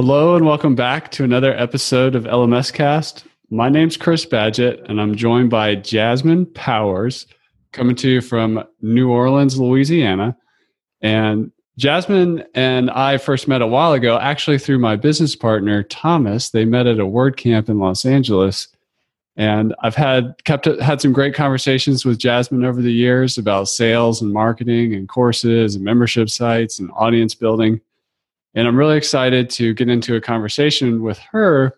Hello and welcome back to another episode of LMScast. My name's Chris Badgett and I'm joined by Jasmine Powers coming to you from New Orleans, Louisiana. And Jasmine and I first met a while ago, actually through my business partner, Thomas. They met at a WordCamp in Los Angeles. And I've had kept had some great conversations with Jasmine over the years about sales and marketing and courses and membership sites and audience building. And I'm really excited to get into a conversation with her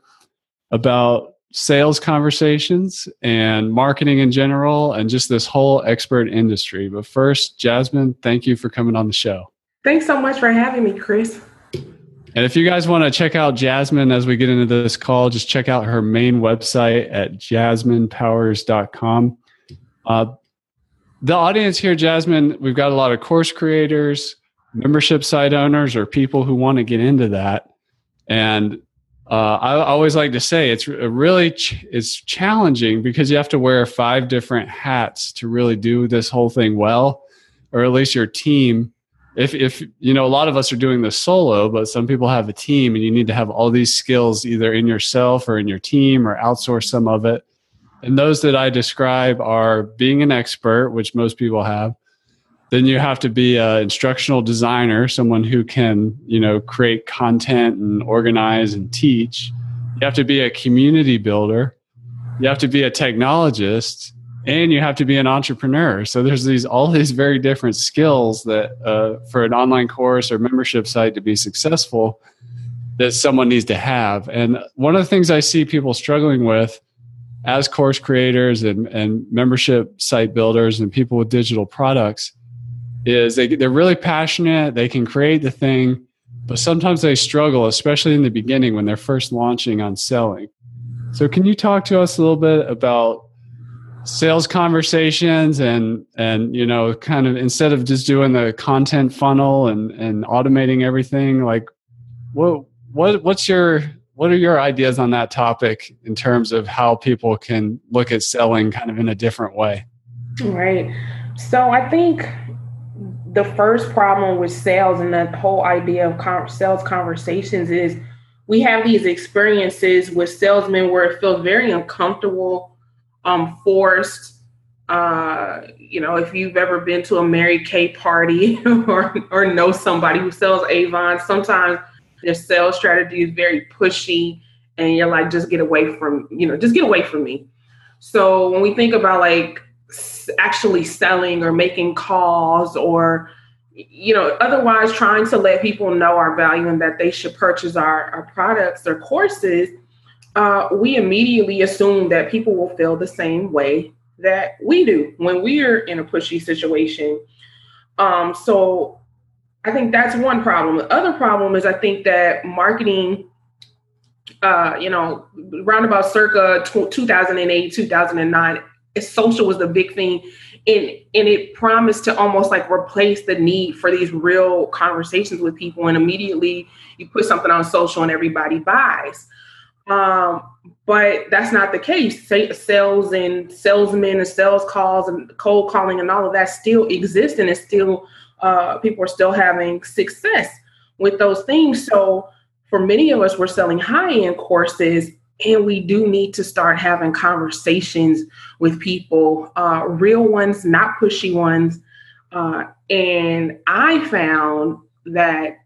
about sales conversations and marketing in general and just this whole expert industry. But first, Jasmine, thank you for coming on the show. Thanks so much for having me, Chris. And if you guys want to check out Jasmine as we get into this call, just check out her main website at jasminepowers.com. Uh, the audience here, Jasmine, we've got a lot of course creators, membership site owners, or people who want to get into that. And uh, I always like to say it's really ch- it's challenging because you have to wear five different hats to really do this whole thing well, or at least your team. If if you know a lot of us are doing this solo, but some people have a team, and you need to have all these skills either in yourself or in your team, or outsource some of it. And those that I describe are being an expert, which most people have, then you have to be an instructional designer someone who can you know create content and organize and teach. You have to be a community builder. You have to be a technologist and you have to be an entrepreneur. So there's these all these very different skills that uh, for an online course or membership site to be successful that someone needs to have. And one of the things i see people struggling with as course creators and, and membership site builders and people with digital products is they they're really passionate. They can create the thing, but sometimes they struggle, especially in the beginning when they're first launching on selling. So, can you talk to us a little bit about sales conversations and and you know kind of instead of just doing the content funnel and and automating everything like what what what's your what are your ideas on that topic in terms of how people can look at selling kind of in a different way right so i think the first problem with sales and the whole idea of con- sales conversations is we have these experiences with salesmen where it feels very uncomfortable, um, forced. Uh, you know, if you've ever been to a Mary Kay party or or know somebody who sells Avon, sometimes their sales strategy is very pushy, and you're like, just get away from you know, just get away from me. So when we think about like actually selling or making calls or you know otherwise trying to let people know our value and that they should purchase our, our products or courses uh, we immediately assume that people will feel the same way that we do when we're in a pushy situation. Um, so i think that's one problem. The other problem is i think that marketing uh, you know, around about circa 2008, 2009, social was the big thing and and it promised to almost like replace the need for these real conversations with people and immediately you put something on social and everybody buys. Um, but that's not the case. Sales and salesmen and sales calls and cold calling and all of that still exist and it's still uh, people are still having success with those things. So for many of us we're selling high-end courses and we do need to start having conversations with people, uh, real ones, not pushy ones. Uh, and I found that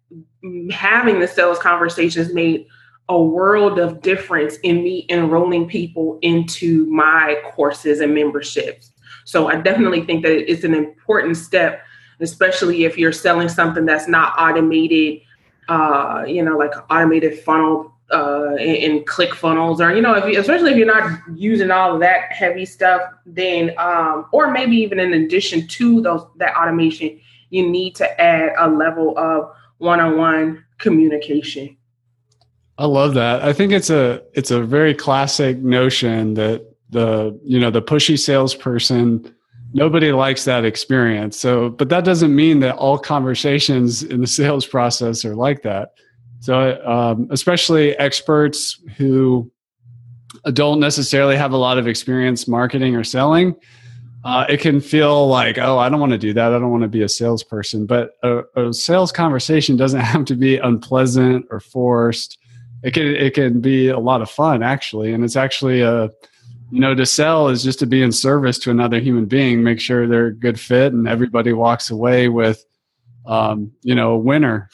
having the sales conversations made a world of difference in me enrolling people into my courses and memberships. So I definitely think that it's an important step, especially if you're selling something that's not automated, uh, you know, like automated funnel uh, in, in ClickFunnels or you know if you, especially if you're not using all of that heavy stuff then um, or maybe even in addition to those that automation you need to add a level of one-on-one communication. I love that. I think it's a it's a very classic notion that the you know the pushy salesperson nobody likes that experience. So but that doesn't mean that all conversations in the sales process are like that so, um, especially experts who don't necessarily have a lot of experience marketing or selling, uh, it can feel like, oh, I don't want to do that. I don't want to be a salesperson. But a, a, sales conversation doesn't have to be unpleasant or forced. it can it can be a lot of fun actually, and it's actually a you know to sell is just to be in service to another human being, make sure they're a good fit, and everybody walks away with um, you know a winner.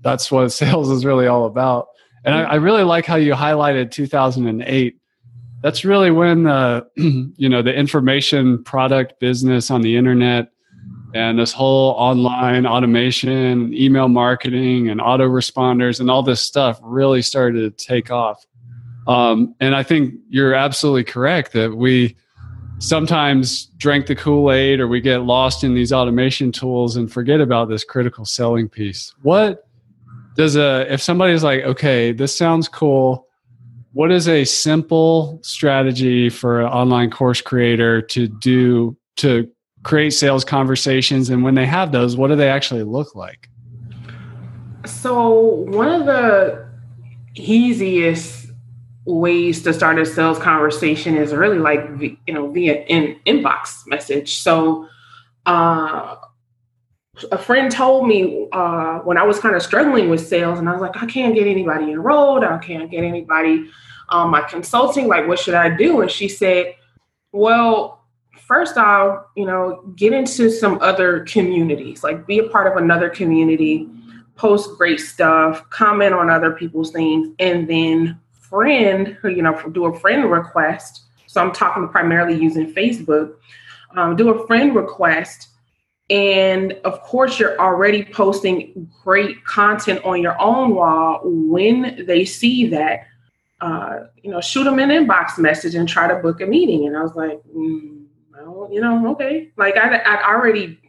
That's what sales is really all about. And I, I really like how you highlighted 2008 that's really when the you know the information product business on the internet and this whole online automation email marketing and autoresponders and all this stuff really started to take off. Um, and i think you're absolutely correct that we sometimes drink the kool-aid or we get lost in these automation tools and forget about this critical selling piece. What does a if somebody's like okay this sounds cool. What is a simple strategy for an online course creator to do to create sales conversations? And when they have those what do they actually look like? So one of the easiest ways to start a sales conversation is really like you know via an inbox message. So uh, a friend told me uh, when I was kind of struggling with sales, and I was like, I can't get anybody enrolled. I can't get anybody um, my consulting. Like, what should I do? And she said, Well, first off, you know, get into some other communities, like be a part of another community, post great stuff, comment on other people's things, and then friend, you know, do a friend request. So I'm talking primarily using Facebook. Um, do a friend request and of course, you're already posting great content on your own wall. When they see that, uh, you know, shoot them an inbox message and try to book a meeting. And I was like, mm, well, you know, okay. Like I, I'd already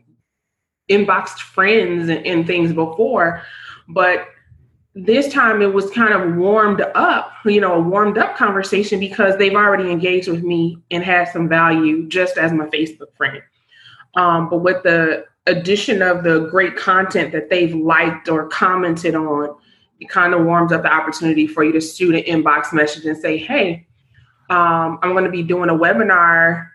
inboxed friends and, and things before, but this time it was kind of warmed up, you know, a warmed up conversation because they've already engaged with me and had some value just as my Facebook friend. Um, but with the addition of the great content that they've liked or commented on, it kind of warms up the opportunity for you to shoot an inbox message and say, hey, um, I'm going to be doing a webinar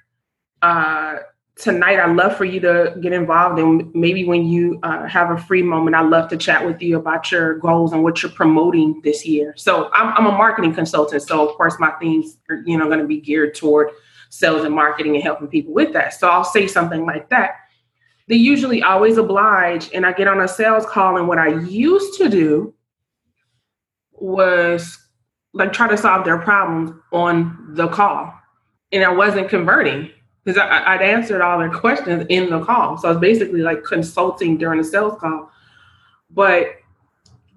uh, tonight. I'd love for you to get involved. And maybe when you uh, have a free moment, I'd love to chat with you about your goals and what you're promoting this year. So I'm, I'm a marketing consultant. So, of course, my themes are, you know, going to be geared toward sales and marketing and helping people with that. So I'll say something like that. They usually always oblige, and I get on a sales call. And what I used to do was like try to solve their problems on the call, and I wasn't converting because I'd answered all their questions in the call. So I was basically like consulting during the sales call. But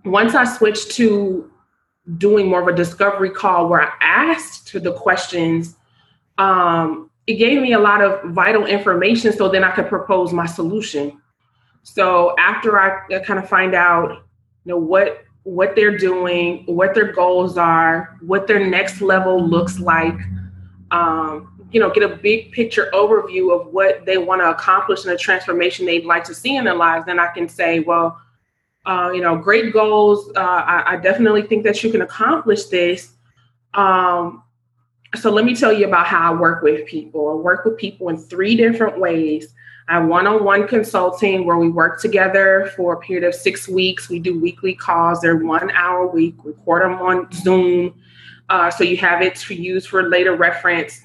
once I switched to doing more of a discovery call where I asked the questions um, it gave me a lot of vital information so then I could propose my solution. So after I, kind of find out, you know, what what they're doing, what their goals are, what their next level looks like, um, you know, get a big picture overview of what they want to accomplish in the transformation they'd like to see in their lives, then I can say, well, uh, you know, great goals. Uh, I, I, definitely think that you can accomplish this. Um, so let me tell you about how I work with people. I work with people in three different ways. I have one-on-one consulting where we work together for a period of six weeks. We do weekly calls. They're one hour a week. Record them on Zoom, uh, so you have it to use for later reference.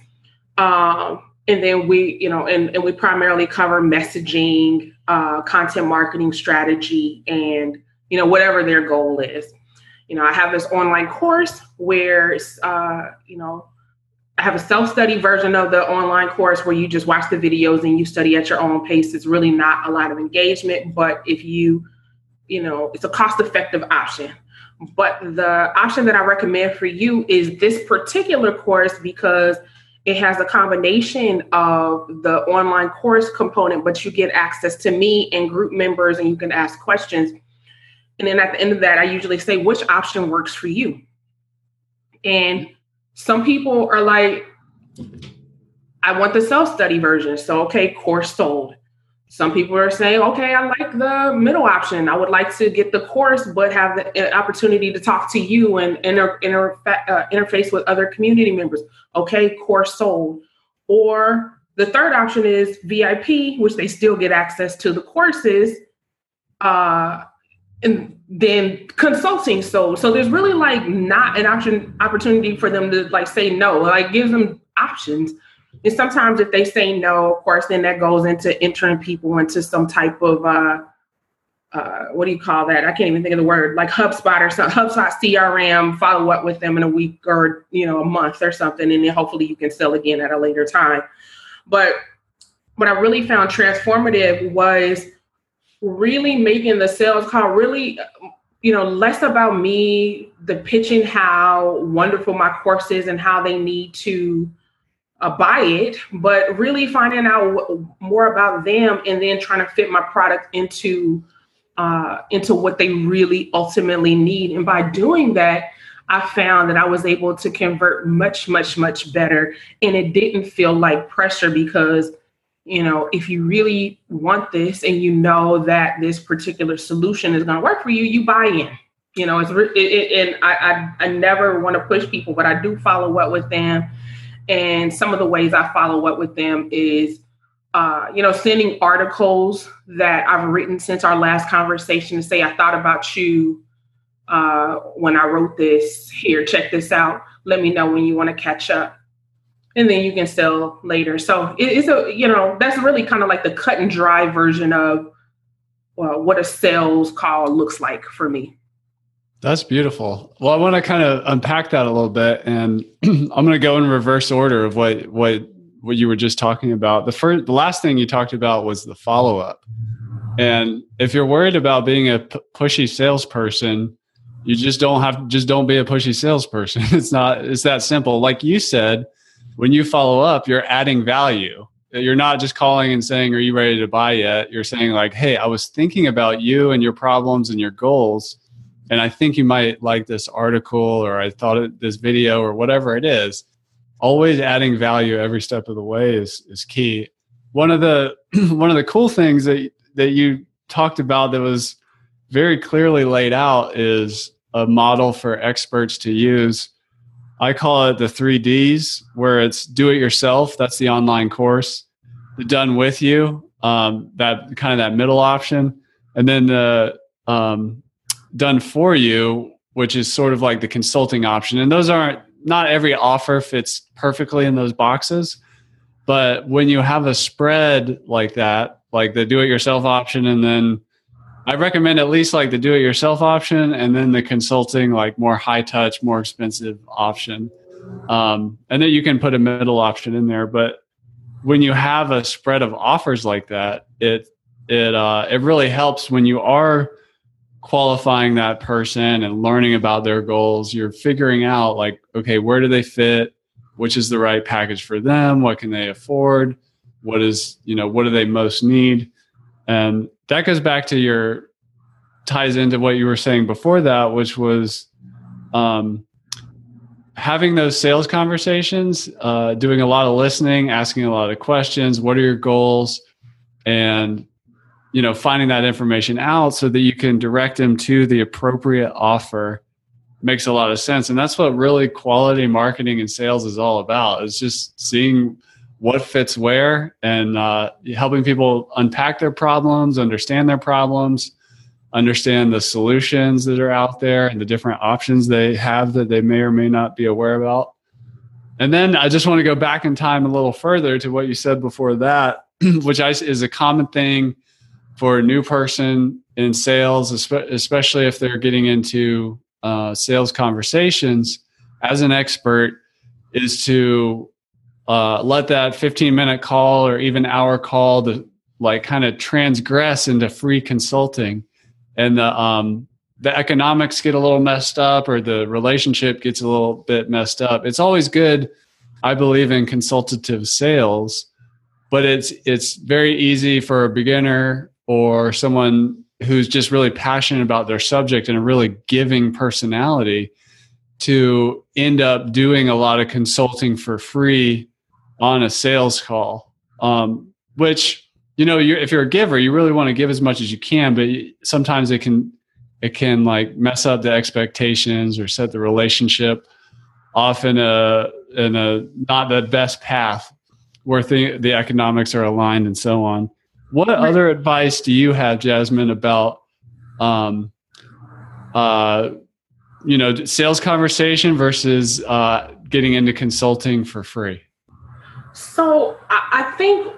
Um, and then we, you know, and, and we primarily cover messaging, uh, content marketing strategy, and you know whatever their goal is. You know, I have this online course where, uh, you know, I have a self-study version of the online course where you just watch the videos and you study at your own pace. It's really not a lot of engagement, but if you, you know, it's a cost-effective option. But the option that I recommend for you is this particular course because it has a combination of the online course component, but you get access to me and group members and you can ask questions. And then at the end of that, I usually say which option works for you. And some people are like, I want the self study version. So, okay, course sold. Some people are saying, okay, I like the middle option. I would like to get the course, but have the opportunity to talk to you and inter, inter, uh, interface with other community members. Okay, course sold. Or the third option is VIP, which they still get access to the courses. Uh, and then consulting sold. So there's really like not an option opportunity for them to like say no. Like gives them options. And sometimes if they say no, of course, then that goes into entering people into some type of uh, uh, what do you call that? I can't even think of the word, like HubSpot or something, HubSpot CRM, follow up with them in a week or, you know, a month or something. And then hopefully you can sell again at a later time. But what I really found transformative was really making the sales call really, you know, less about me, the pitching how wonderful my course is and how they need to uh, buy it, but really finding out w- more about them and then trying to fit my product into uh, into what they really ultimately need. And by doing that, I found that I was able to convert much, much, much better. And it didn't feel like pressure because, you know, if you really want this and you know that this particular solution is going to work for you, you buy in. You know, it's it, it, and I, I I never want to push people, but I do follow up with them. And some of the ways I follow up with them is uh, you know, sending articles that I've written since our last conversation to say, I thought about you uh, when I wrote this. Here, check this out. Let me know when you want to catch up. And then you can sell later. So it, it's a, you know, that's really kind of like the cut and dry version of well, what a sales call looks like for me. That's beautiful. Well, I want to kind of unpack that a little bit, and I'm going to go in reverse order of what what what you were just talking about. The first, the last thing you talked about was the follow up. And if you're worried about being a p- pushy salesperson, you just don't have just don't be a pushy salesperson. It's not it's that simple. Like you said, when you follow up, you're adding value. You're not just calling and saying, "Are you ready to buy yet?" You're saying like, "Hey, I was thinking about you and your problems and your goals, and I think you might like this article or I thought this video or whatever it is." always adding value every step of the way is is key. One of the one of the cool things that that you talked about that was very clearly laid out is a model for experts to use. I call it the three Ds, where it's do it yourself. That's the online course. The done with you, um, that kind of that middle option, and then the um, done for you, which is sort of like the consulting option. And those aren't not every offer fits perfectly in those boxes. But when you have a spread like that, like the do it yourself option, and then I recommend at least like the do it yourself option and then the consulting, like more high touch, more expensive option. Um, and then you can put a middle option in there. But when you have a spread of offers like that, it it uh, it really helps when you are qualifying that person and learning about their goals you're figuring out like okay where do they fit which is the right package for them what can they afford what is you know what do they most need and that goes back to your ties into what you were saying before that which was um, having those sales conversations uh, doing a lot of listening asking a lot of questions what are your goals? And you know finding that information out so that you can direct them to the appropriate offer makes a lot of sense. And that's what really quality marketing and sales is all about. Is just seeing what fits where and uh, helping people unpack their problems understand their problems understand the solutions that are out there and the different options they have that they may or may not be aware about. And then i just want to go back in time a little further to what you said before that which I, is a common thing for a new person in sales, especially if they're getting into uh, sales conversations, as an expert, is to uh, let that 15 minute call or even hour call to like kind of transgress into free consulting, and the um, the economics get a little messed up or the relationship gets a little bit messed up. It's always good, I believe, in consultative sales, but it's it's very easy for a beginner or someone who's just really passionate about their subject and a really giving personality to end up doing a lot of consulting for free on a sales call um, which you know you're, if you're a giver you really want to give as much as you can but sometimes it can it can like mess up the expectations or set the relationship off in a in a not the best path where the, the economics are aligned and so on what other advice do you have, Jasmine, about um, uh, you know, sales conversation versus uh, getting into consulting for free? So I, I think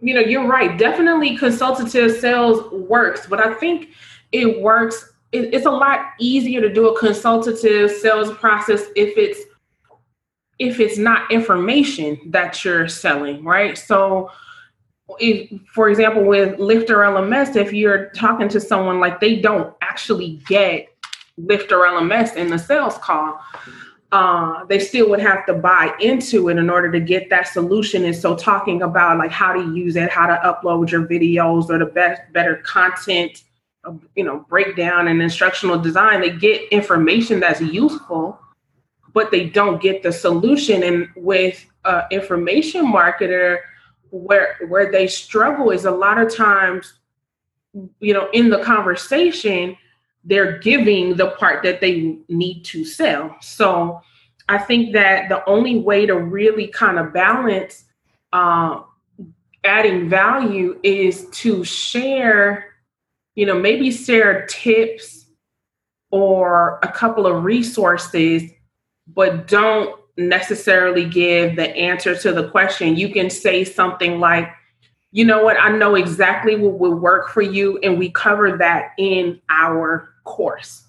you know you're right. Definitely, consultative sales works, but I think it works. It, it's a lot easier to do a consultative sales process if it's if it's not information that you're selling, right? So if, for example, with LifterLMS, if you're talking to someone like they don't actually get LifterLMS in the sales call, uh, they still would have to buy into it in order to get that solution. And so, talking about like how to use it, how to upload your videos, or the best better content, uh, you know, breakdown and instructional design, they get information that's useful, but they don't get the solution. And with uh, information marketer, where where they struggle is a lot of times, you know, in the conversation they're giving the part that they need to sell. So I think that the only way to really kind of balance uh, adding value is to share, you know, maybe share tips or a couple of resources, but don't necessarily give the answer to the question. You can say something like, you know what, I know exactly what will work for you, and we cover that in our course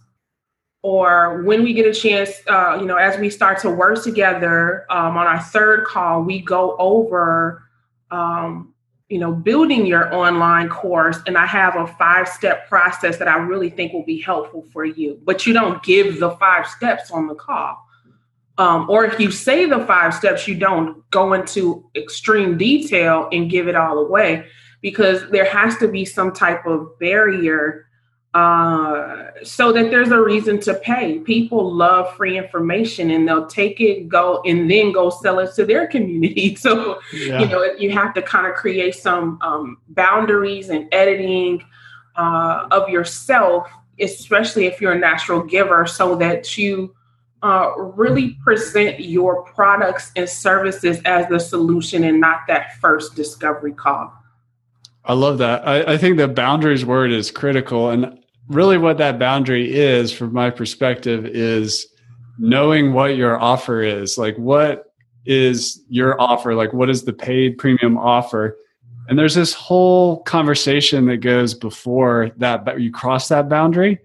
or when we get a chance, uh, you know, as we start to work together um, on our third call, we go over, um, you know, building your online course. And I have a five step process that I really think will be helpful for you. But you don't give the five steps on the call. Um, or if you say the five steps, you don't go into extreme detail and give it all away because there has to be some type of barrier uh, so that there's a reason to pay. People love free information and they'll take it, go, and then go sell it to their community. So, yeah. you know, you have to kind of create some um, boundaries and editing uh, of yourself, especially if you're a natural giver, so that you uh, really present your products and services as the solution and not that first discovery call. I love that. I, I, think the boundaries word is critical. And really what that boundary is from my perspective is knowing what your offer is. Like what is your offer? Like what is the paid premium offer? And there's this whole conversation that goes before that but you cross that boundary.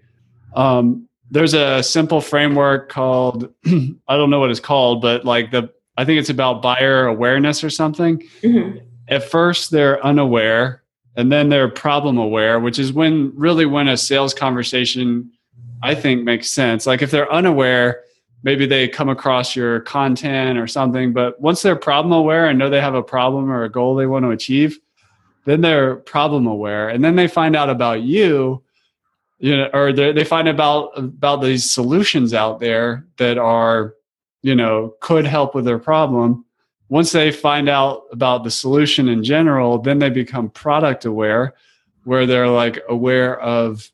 Um, there's a simple framework called i don't know what it's called but like the i think it's about buyer awareness or something. Mm-hmm. at first they're unaware and then they're problem aware which is when really when a sales conversation i think makes sense. Like if they're unaware maybe they come across your content or something but once they're problem aware and know they have a problem or a goal they want to achieve then they're problem aware. And then they find out about you you know or they find about about these solutions out there that are you know could help with their problem once they find out about the solution in general, then they become product aware, where they're like aware of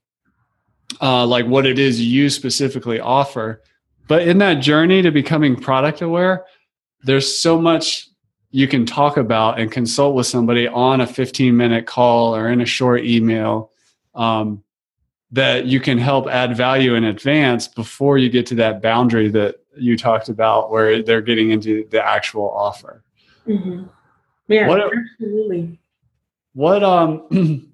uh, like what it is you specifically offer. But in that journey to becoming product aware, there's so much you can talk about and consult with somebody on a 15 minute call or in a short email um, that you can help add value in advance before you get to that boundary that you talked about where they're getting into the actual offer. Mm-hmm. Yeah, what, absolutely. What um,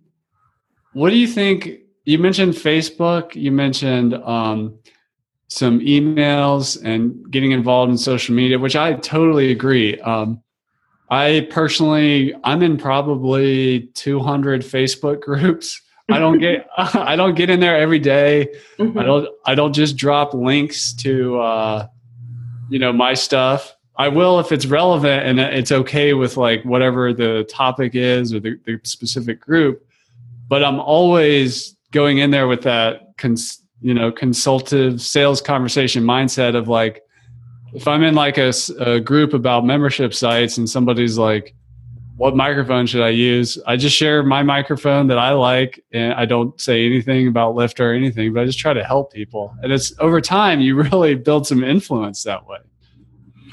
what do you think? You mentioned Facebook. You mentioned um, some emails and getting involved in social media, which I totally agree. Um, I personally, I'm in probably 200 Facebook groups. I don't get I don't get in there every day. Mm-hmm. I don't I don't just drop links to uh, you know my stuff. I will if it's relevant and it's okay with like whatever the topic is or the, the specific group. But I'm always going in there with that cons, you know consultative sales conversation mindset of like if I'm in like a, a group about membership sites and somebody's like what microphone should I use? I just share my microphone that I like and I don't say anything about Lifter or anything, but I just try to help people. And it's over time you really build some influence that way.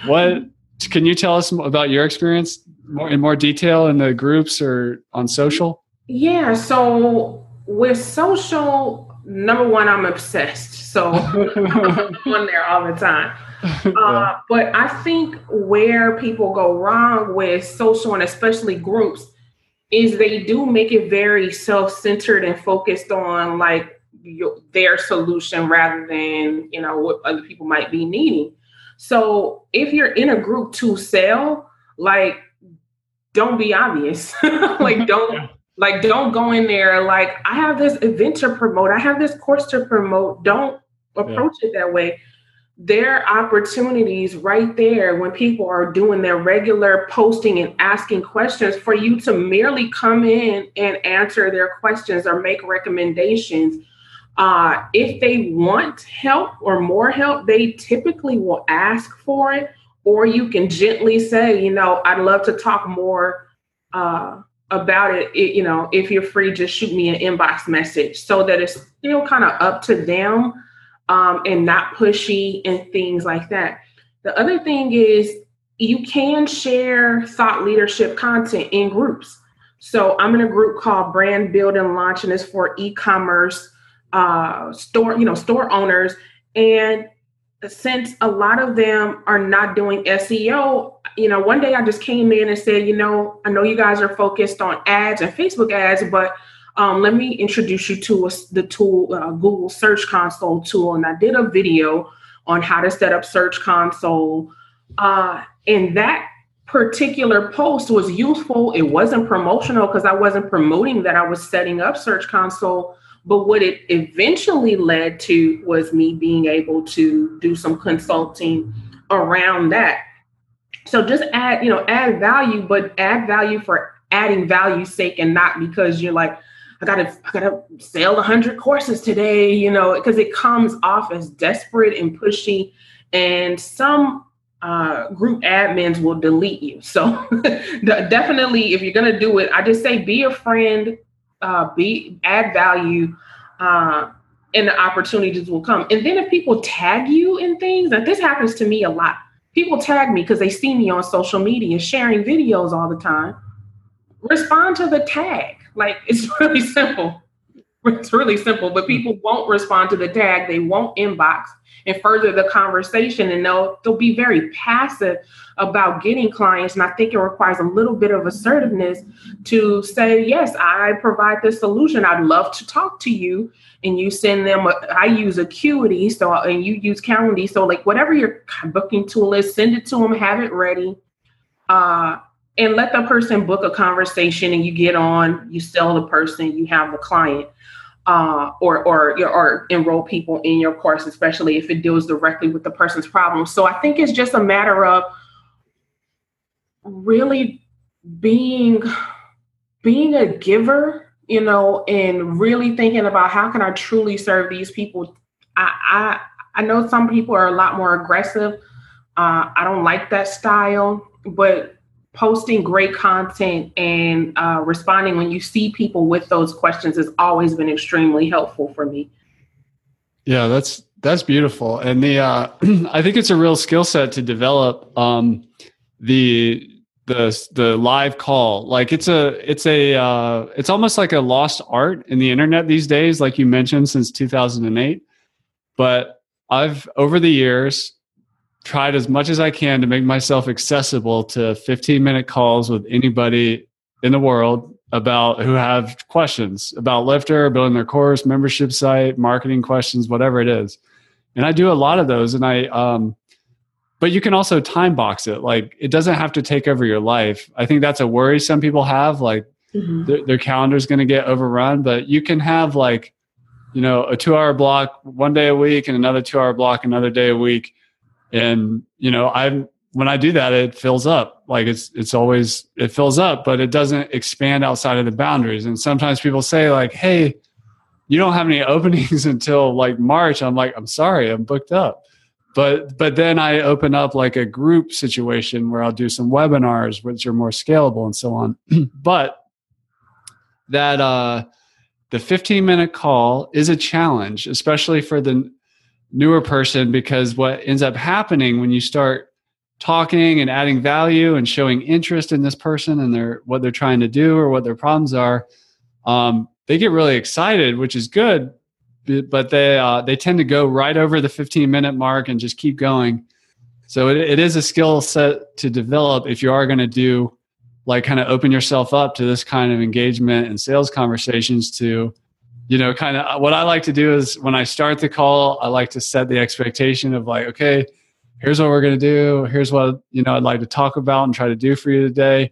What can you tell us about your experience more in more detail in the groups or on social? Yeah, so with social number one, I'm obsessed. So I'm on there all the time. Uh, but I think where people go wrong with social and especially groups is they do make it very self-centered and focused on like your, their solution rather than you know what other people might be needing. So if you're in a group to sell, like don't be obvious. like don't like don't go in there like I have this event to promote, I have this course to promote. Don't approach yeah. it that way. There are opportunities right there when people are doing their regular posting and asking questions for you to merely come in and answer their questions or make recommendations uh, if they want help or more help, they typically will ask for it, or you can gently say, you know, I'd love to talk more uh, about it, it. You know, if you're free, just shoot me an inbox message so that it's still kind of up to them um, and not pushy and things like that. The other thing is you can share thought leadership content in groups. So I'm in a group called Brand Build and Launch, and it's for e-commerce uh, store, you know, store owners. And since a lot of them are not doing SEO, you know, one day I just came in and said, you know, I know you guys are focused on ads and Facebook ads, but um, let me introduce you to a, the tool, uh, Google Search Console tool. And I did a video on how to set up Search Console. Uh, and that particular post was useful. It wasn't promotional because I wasn't promoting that I was setting up Search Console but what it eventually led to was me being able to do some consulting around that. So just add, you know, add value, but add value for adding value sake and not because you're like, I gotta, I gotta sell hundred courses today, you know, because it comes off as desperate and pushy. And some uh, group admins will delete you. So definitely, if you're gonna do it, I just say be a friend, uh, be add value, uh, and the opportunities will come. And then if people tag you in things, and this happens to me a lot, people tag me because they see me on social media sharing videos all the time. Respond to the tag. Like it's really simple. It's really simple, but people won't respond to the tag. They won't inbox and further the conversation, and they'll they'll be very passive about getting clients. And I think it requires a little bit of assertiveness to say, yes, I provide this solution. I'd love to talk to you. And you send them, a, I use Acuity, so and you use Calendly. So like whatever your booking tool is, send it to them, have it ready. Uh, and let the person book a conversation and you get on, you sell the person, you have the client uh, or or or enroll people in your course, especially if it deals directly with the person's problem. So I think it's just a matter of really being being a giver, you know, and really thinking about how can I truly serve these people. I I, I know some people are a lot more aggressive. Uh, I don't like that style, but posting great content and uh, responding when you see people with those questions has always been extremely helpful for me. Yeah, that's that's beautiful, and the uh, I think it's a real skill set to develop um, the the the live call. Like it's a it's a uh, it's almost like a lost art in the internet these days, like you mentioned since 2008. But I've over the years tried as much as I can to make myself accessible to 15 minute calls with anybody in the world about who have questions about Lifter, building their course, membership site, marketing questions, whatever it is. And I do a lot of those and I um but you can also time box it. Like it doesn't have to take over your life. I think that's a worry some people have like mm-hmm. their, their calendar is going to get overrun, but you can have like you know a 2 hour block one day a week and another 2 hour block another day a week and you know i when i do that it fills up. Like it's it's always it fills up but it doesn't expand outside of the boundaries. And sometimes people say like hey you don't have any openings until like march. I'm like i'm sorry i'm booked up. But but then i open up like a group situation where i'll do some webinars which are more scalable and so on. But that uh the 15 minute call is a challenge especially for the newer person because what ends up happening when you start talking and adding value and showing interest in this person and their what they're trying to do or what their problems are um, they get really excited which is good but they uh, they tend to go right over the 15 minute mark and just keep going. So it, it is a skill set to develop if you are going to do like kind of open yourself up to this kind of engagement and sales conversations to you know kind of what i like to do is when i start the call i like to set the expectation of like okay here's what we're going to do here's what you know i'd like to talk about and try to do for you today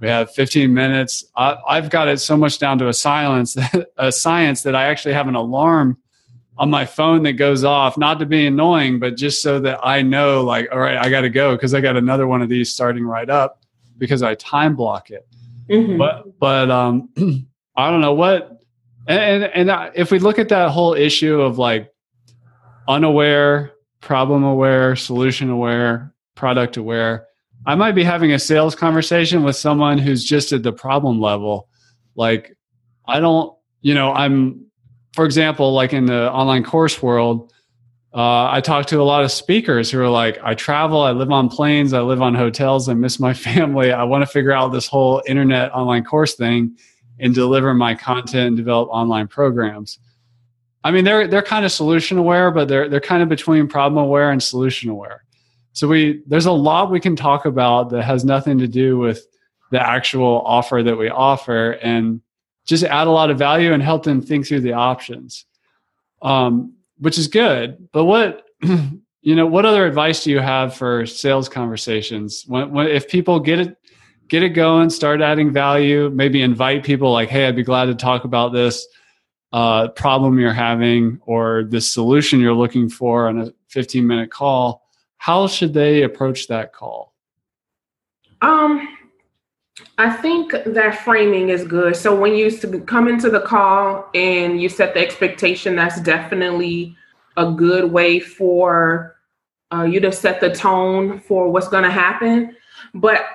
we have 15 minutes I, have got it so much down to a silence a science that i actually have an alarm on my phone that goes off not to be annoying but just so that i know like all right i got to go because i got another one of these starting right up because I time block it. Mm-hmm. But but um, I don't know what. And and, and if we look at that whole issue of like unaware, problem aware, solution aware, product aware, I might be having a sales conversation with someone who's just at the problem level. Like I don't, you know, I'm, for example, like in the online course world, uh, I talk to a lot of speakers who are like, I travel, I live on planes, I live on hotels, I miss my family. I want to figure out this whole internet online course thing and deliver my content and develop online programs. I mean, they're they're kind of solution aware, but they're they're kind of between problem aware and solution aware. So we there's a lot we can talk about that has nothing to do with the actual offer that we offer, and just add a lot of value and help them think through the options. Um, which is good. But what you know, what other advice do you have for sales conversations when, when if people get it get it going, start adding value, maybe invite people like, hey, I'd be glad to talk about this uh, problem you're having or this solution you're looking for on a 15 minute call. How should they approach that call? Um, I think that framing is good. So when you come into the call and you set the expectation, that's definitely a good way for uh, you to set the tone for what's going to happen. But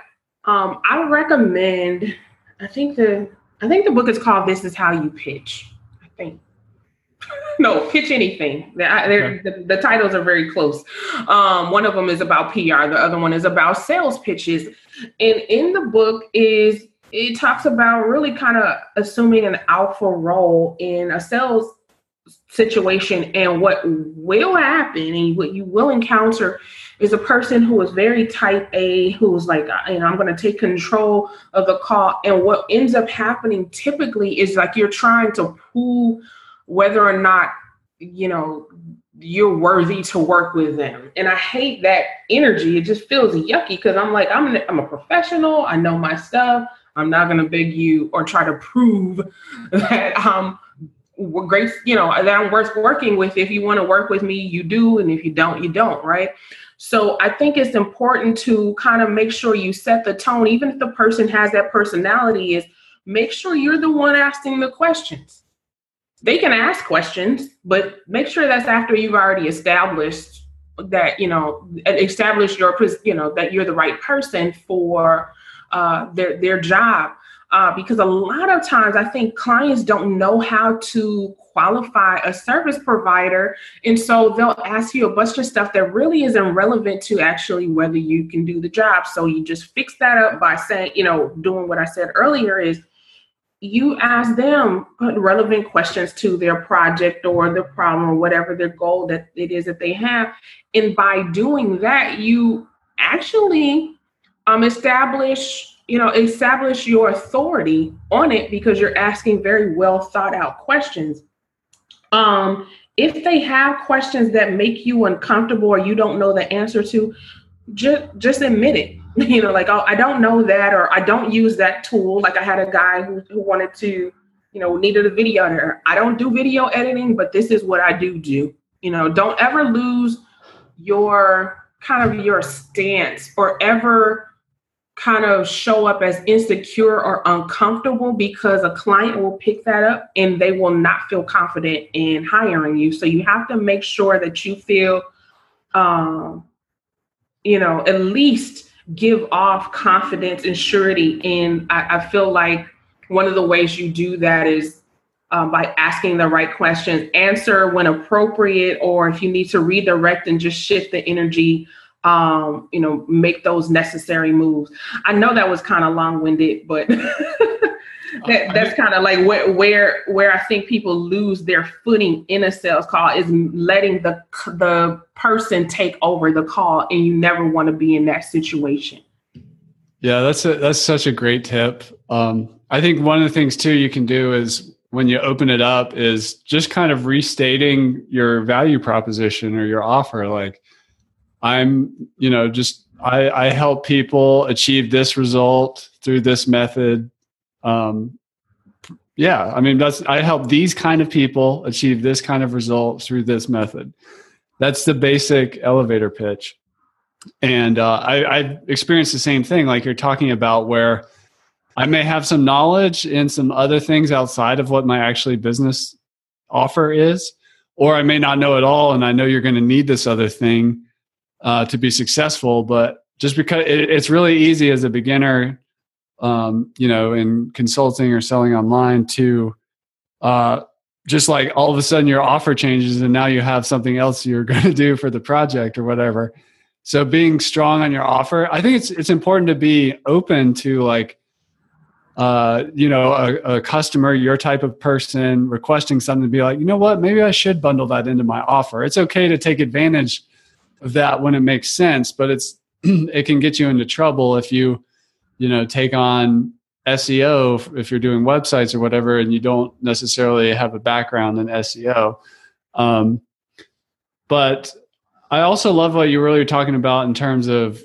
um, I recommend. I think the I think the book is called "This Is How You Pitch." I think. no, pitch anything. They're, the, the, titles are very close. Um, one of them is about PR. The other one is about sales pitches. And in the book is it talks about really kind of assuming an alpha role in a sales situation and what will happen and what you will encounter is a person who is very type A, who's like, you know, I'm going to take control of the call. And what ends up happening typically is like you're trying to pull whether or not, you know, you're worthy to work with them. And I hate that energy. It just feels yucky because I'm like, I'm, I'm a professional. I know my stuff. I'm not going to beg you or try to prove that I'm great, you know, that I'm worth working with. If you want to work with me, you do. And if you don't, you don't, right? So I think it's important to kind of make sure you set the tone, even if the person has that personality, is make sure you're the one asking the questions they can ask questions, but make sure that's after you've already established that you know established your you know that you're the right person for uh, their their job. Uh, because a lot of times I think clients don't know how to qualify a service provider. And so they'll ask you a bunch of stuff that really isn't relevant to actually whether you can do the job. So you just fix that up by saying, you know, doing what I said earlier is you ask them relevant questions to their project or the problem or whatever their goal that it is that they have. And by doing that, you actually um, establish, you know, establish your authority on it because you're asking very well thought out questions. Um, if they have questions that make you uncomfortable or you don't know the answer to, just just admit it. You know like oh i don't know that or i don't use that tool. Like i had a guy who, who wanted to you know needed a video editor. I don't do video editing but this is what i do do. You know don't ever lose your kind of your stance or ever kind of show up as insecure or uncomfortable because a client will pick that up and they will not feel confident in hiring you so you have to make sure that you feel um, you know, at least give off confidence and surety. And I, I feel like one of the ways you do that is um, by asking the right questions, answer when appropriate, or if you need to redirect and just shift the energy, um, you know, make those necessary moves. I know that was kind of long winded, but. that, that's kind of like where, where where I think people lose their footing in a sales call is letting the the person take over the call, and you never want to be in that situation. Yeah, that's a, that's such a great tip. Um, I think one of the things too you can do is when you open it up is just kind of restating your value proposition or your offer. Like, I'm, you know, just I, I help people achieve this result through this method. Um, yeah, I mean that's I help these kind of people achieve this kind of result through this method. That's the basic elevator pitch. And uh, I, I've experienced the same thing, like you're talking about, where I may have some knowledge in some other things outside of what my actually business offer is, or I may not know at all, and I know you're going to need this other thing uh, to be successful. But just because it, it's really easy as a beginner, um, you know, in consulting or selling online to uh, just like all of a sudden your offer changes and now you have something else you're going to do for the project or whatever. So being strong on your offer, I think it's it's important to be open to like uh, you know, a, a, customer, your type of person requesting something to be like, you know what, maybe I should bundle that into my offer. It's okay to take advantage of that when it makes sense, but it's it can get you into trouble if you, you know, take on SEO if you're doing websites or whatever, and you don't necessarily have a background in SEO. Um, but I also love what you were talking about in terms of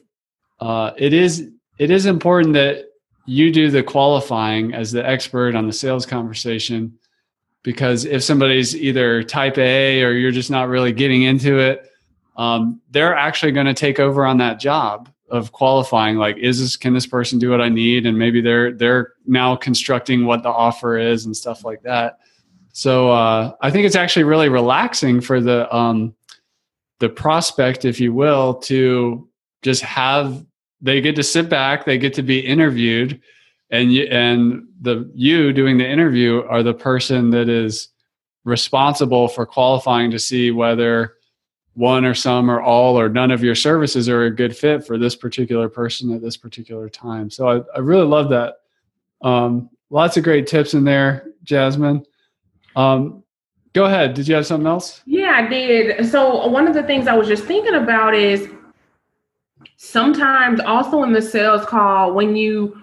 uh, it is it is important that you do the qualifying as the expert on the sales conversation because if somebody's either type A or you're just not really getting into it, um, they're actually going to take over on that job of qualifying. Like, is this can this person do what I need? And maybe they're they're now constructing what the offer is and stuff like that. So uh, I think it's actually really relaxing for the um, the prospect, if you will, to just have they get to sit back, they get to be interviewed, and you, and the you doing the interview are the person that is responsible for qualifying to see whether one or some or all or none of your services are a good fit for this particular person at this particular time. So I, I really love that. Um, lots of great tips in there, Jasmine. Um, go ahead. Did you have something else? Yeah, I did. So one of the things I was just thinking about is sometimes also in the sales call when you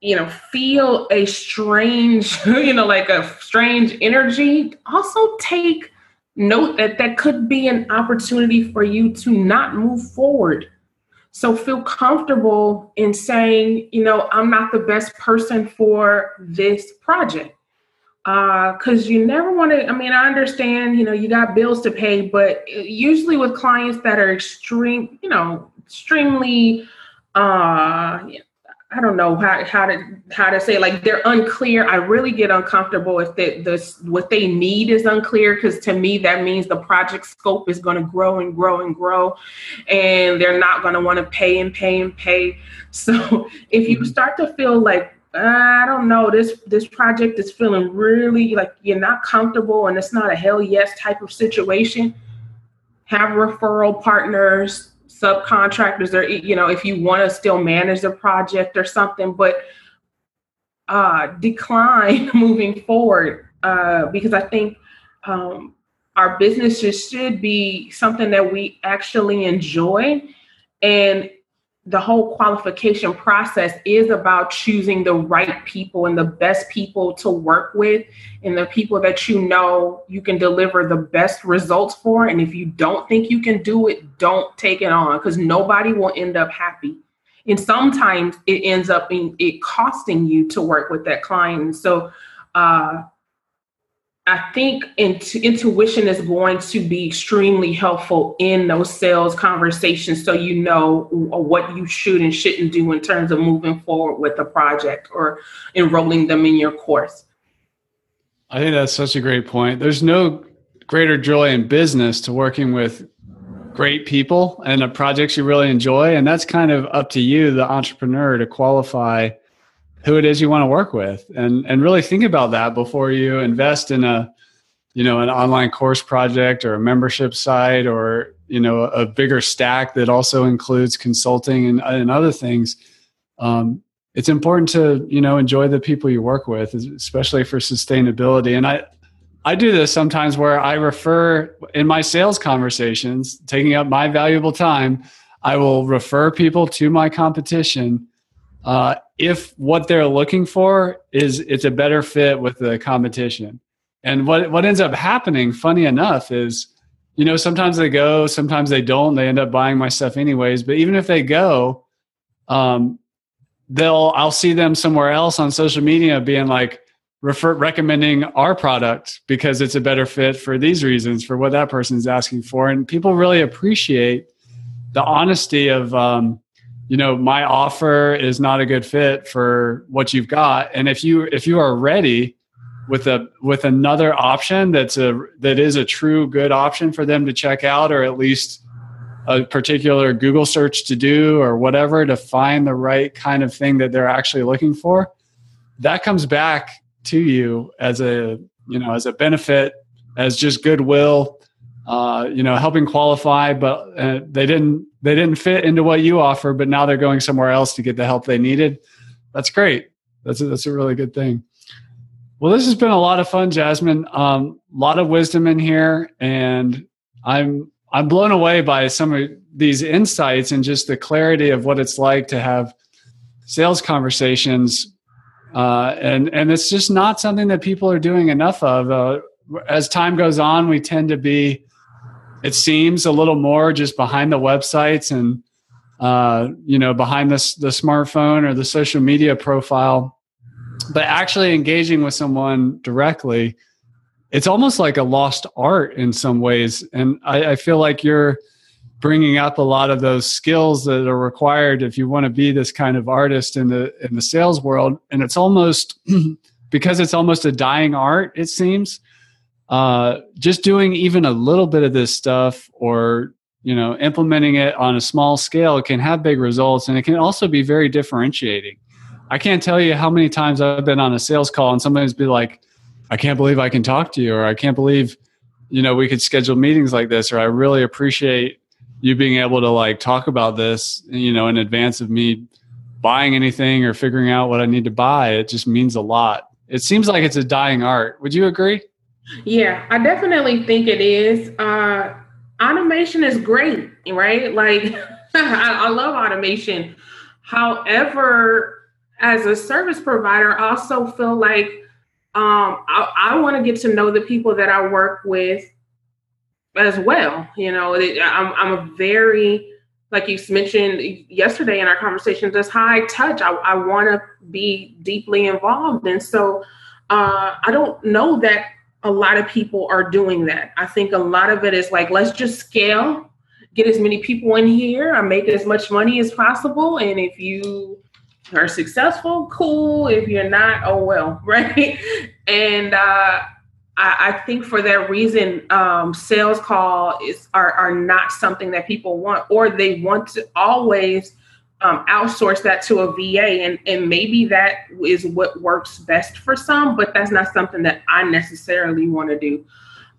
you know feel a strange you know like a strange energy also take note that that could be an opportunity for you to not move forward. So feel comfortable in saying you know i'm not the best person for this project. Because uh, you never want to i mean i understand you know you got bills to pay but usually with clients that are extreme you know extremely uh i don't know how, how to how to say like they're unclear i really get uncomfortable if the, the what they need is unclear because to me that means the project scope is going to grow and grow and grow and they're not going to want to pay and pay and pay so if you mm-hmm. start to feel like I don't know. This this project is feeling really like you're not comfortable and it's not a hell yes type of situation. Have referral partners, subcontractors, or you know, if you want to still manage the project or something, but uh, decline moving forward uh, because I think um, our businesses should be something that we actually enjoy. And the whole qualification process is about choosing the right people and the best people to work with and the people that you know you can deliver the best results for. And if you don't think you can do it don't take it on because nobody will end up happy. And sometimes it ends up in it costing you to work with that client. So uh, I think intu- intuition is going to be extremely helpful in those sales conversations so you know what you should and shouldn't do in terms of moving forward with the project or enrolling them in your course. I think that's such a great point. There's no greater joy in business to working with great people and the projects you really enjoy. And that's kind of up to you, the entrepreneur, to qualify who it is you want to work with. And and really think about that before you invest in a you know an online course project or a membership site or you know a bigger stack that also includes consulting and, and other things. Um, it's important to you know enjoy the people you work with especially for sustainability. And i i do this sometimes where i refer in my sales conversations taking up my valuable time i will refer people to my competition uh, if what they're looking for is it's a better fit with the competition. And what what ends up happening funny enough is you know sometimes they go sometimes they don't. They end up buying my stuff anyways. But even if they go um, they'll I'll see them somewhere else on social media being like refer recommending our product because it's a better fit for these reasons for what that person's asking for. And people really appreciate the honesty of um, you know my offer is not a good fit for what you've got. And if you if you are ready with a with another option that's a that is a true good option for them to check out or at least a particular Google search to do or whatever to find the right kind of thing that they're actually looking for, that comes back to you as a you know as a benefit, as just goodwill, uh, you know, helping qualify. But uh, they didn't they didn't fit into what you offer, but now they're going somewhere else to get the help they needed. That's great. That's a, that's a really good thing. Well, this has been a lot of fun, Jasmine. A um, lot of wisdom in here, and I'm I'm blown away by some of these insights and just the clarity of what it's like to have sales conversations. Uh, and and it's just not something that people are doing enough of. Uh, as time goes on, we tend to be, it seems, a little more just behind the websites and uh, you know behind the the smartphone or the social media profile, but actually engaging with someone directly it's almost like a lost art in some ways. And I, I, feel like you're bringing up a lot of those skills that are required if you want to be this kind of artist in the in the sales world. And it's almost because it's almost a dying art. It seems uh, just doing even a little bit of this stuff or you know implementing it on a small scale can have big results and it can also be very differentiating i can't tell you how many times i've been on a sales call and somebody's be like I can't believe I can talk to you, or I can't believe, you know, we could schedule meetings like this, or I really appreciate you being able to like talk about this, you know, in advance of me buying anything or figuring out what I need to buy. It just means a lot. It seems like it's a dying art. Would you agree? Yeah, I definitely think it is. Uh, automation is great, right? Like, I, I love automation. However, as a service provider, I also feel like um, I, I want to get to know the people that I work with as well. You know, I'm, I'm a very, like you mentioned yesterday in our conversation, just high touch. I, I want to be deeply involved. And so uh, I don't know that a lot of people are doing that. I think a lot of it is like, let's just scale, get as many people in here, and make as much money as possible. And if you are successful, cool. If you're not, oh well, right? And uh, I, I, think for that reason, um, sales call is are are not something that people want, or they want to always um, outsource that to a VA, and and maybe that is what works best for some, but that's not something that I necessarily want to do.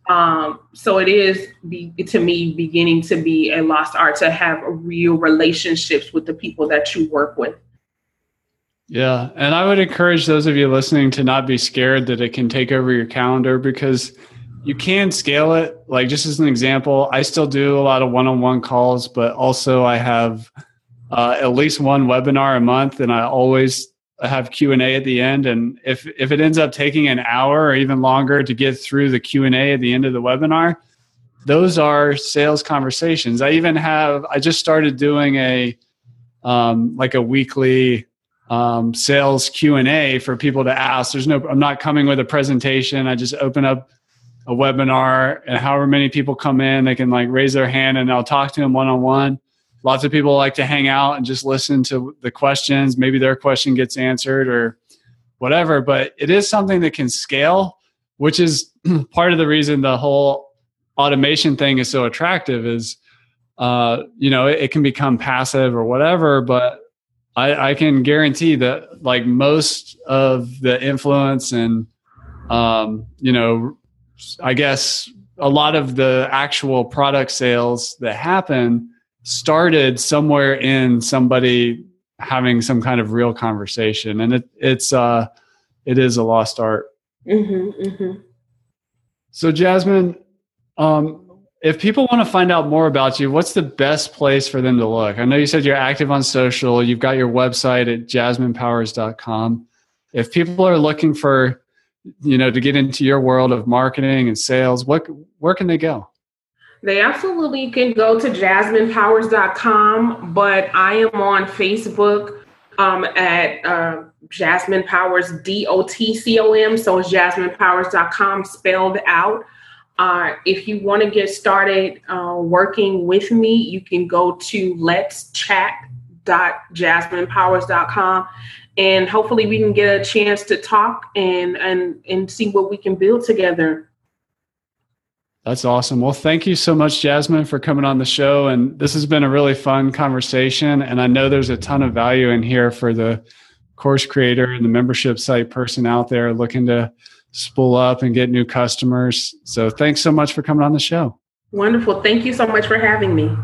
Um, so it is be, to me beginning to be a lost art to have real relationships with the people that you work with. Yeah. And I would encourage those of you listening to not be scared that it can take over your calendar because you can scale it. Like, just as an example, I still do a lot of one on one calls, but also I have uh, at least one webinar a month and I always have q&a at the end and if if it ends up taking an hour or even longer to get through the q&a at the end of the webinar those are sales conversations i even have i just started doing a um, like a weekly um, sales Q and A for people to ask. There's no, I'm not coming with a presentation. I just open up a webinar, and however many people come in, they can like raise their hand, and I'll talk to them one on one. Lots of people like to hang out and just listen to the questions. Maybe their question gets answered or whatever. But it is something that can scale, which is part of the reason the whole automation thing is so attractive. Is uh, you know, it, it can become passive or whatever, but I, I can guarantee that like most of the influence and um, you know, I guess a lot of the actual product sales that happen started somewhere in somebody having some kind of real conversation. And it, it's uh, it is a lost art. Mm-hmm, mm-hmm. So Jasmine, um, if people want to find out more about you, what's the best place for them to look? I know you said you're active on social. You've got your website at jasminepowers.com. If people are looking for, you know, to get into your world of marketing and sales, what where can they go? They absolutely can go to jasminepowers.com, but I am on Facebook um, at uh, Jasmine Powers, D O T C O M. So it's jasminepowers.com spelled out. Uh, if you want to get started uh, working with me, you can go to let's chat.jasminepowers.com and hopefully we can get a chance to talk and and and see what we can build together. That's awesome. Well, thank you so much, Jasmine, for coming on the show. And this has been a really fun conversation. And I know there's a ton of value in here for the course creator and the membership site person out there looking to spool up and get new customers. So thanks so much for coming on the show. Wonderful. Thank you so much for having me.